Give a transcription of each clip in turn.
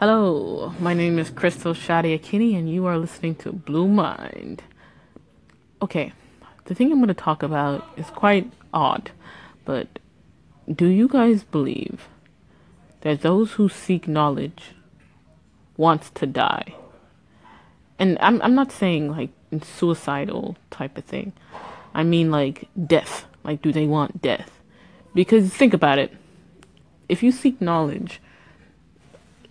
Hello, my name is Crystal Shadiakini, and you are listening to Blue Mind. Okay, the thing I'm going to talk about is quite odd, but do you guys believe that those who seek knowledge wants to die? And I'm I'm not saying like suicidal type of thing. I mean like death. Like do they want death? Because think about it. If you seek knowledge,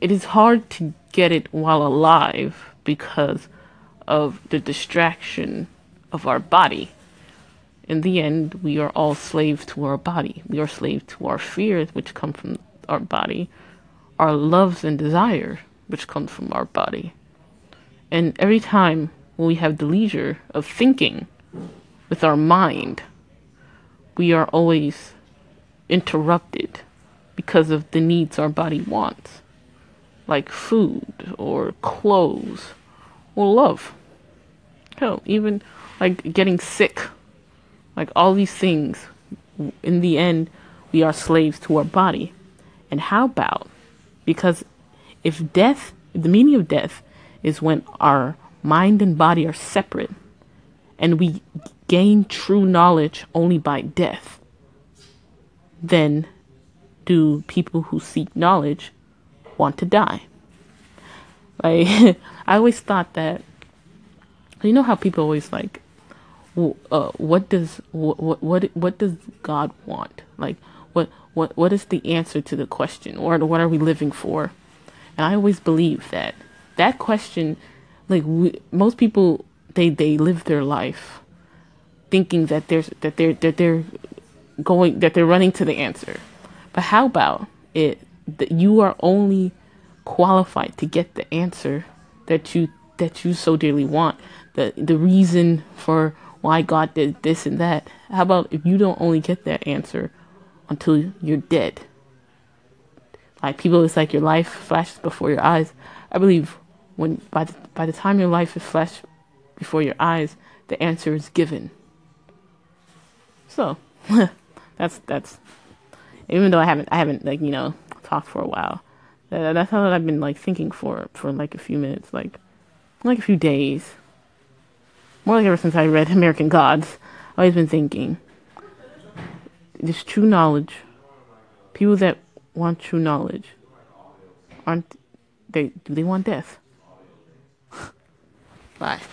it is hard to get it while alive because of the distraction of our body. In the end, we are all slaves to our body. We are slaves to our fears, which come from our body, our loves and desires, which come from our body. And every time when we have the leisure of thinking with our mind, we are always interrupted because of the needs our body wants like food or clothes or love. Hell, even like getting sick. Like all these things, in the end, we are slaves to our body. And how about, because if death, the meaning of death is when our mind and body are separate and we gain true knowledge only by death, then do people who seek knowledge want to die. Like I always thought that you know how people always like uh, what does what, what what does God want? Like what what what is the answer to the question or what are we living for? And I always believe that that question like we, most people they they live their life thinking that there's that they're that they're going that they're running to the answer. But how about it that you are only qualified to get the answer that you that you so dearly want. The the reason for why God did this and that. How about if you don't only get that answer until you're dead? Like people it's like your life flashes before your eyes. I believe when by the, by the time your life is flashed before your eyes the answer is given. So that's that's even though i haven't i haven't like you know talked for a while that's how I've been like thinking for for like a few minutes, like like a few days. More like ever since I read American Gods, I've always been thinking. This true knowledge, people that want true knowledge, aren't they? Do they want death? Bye.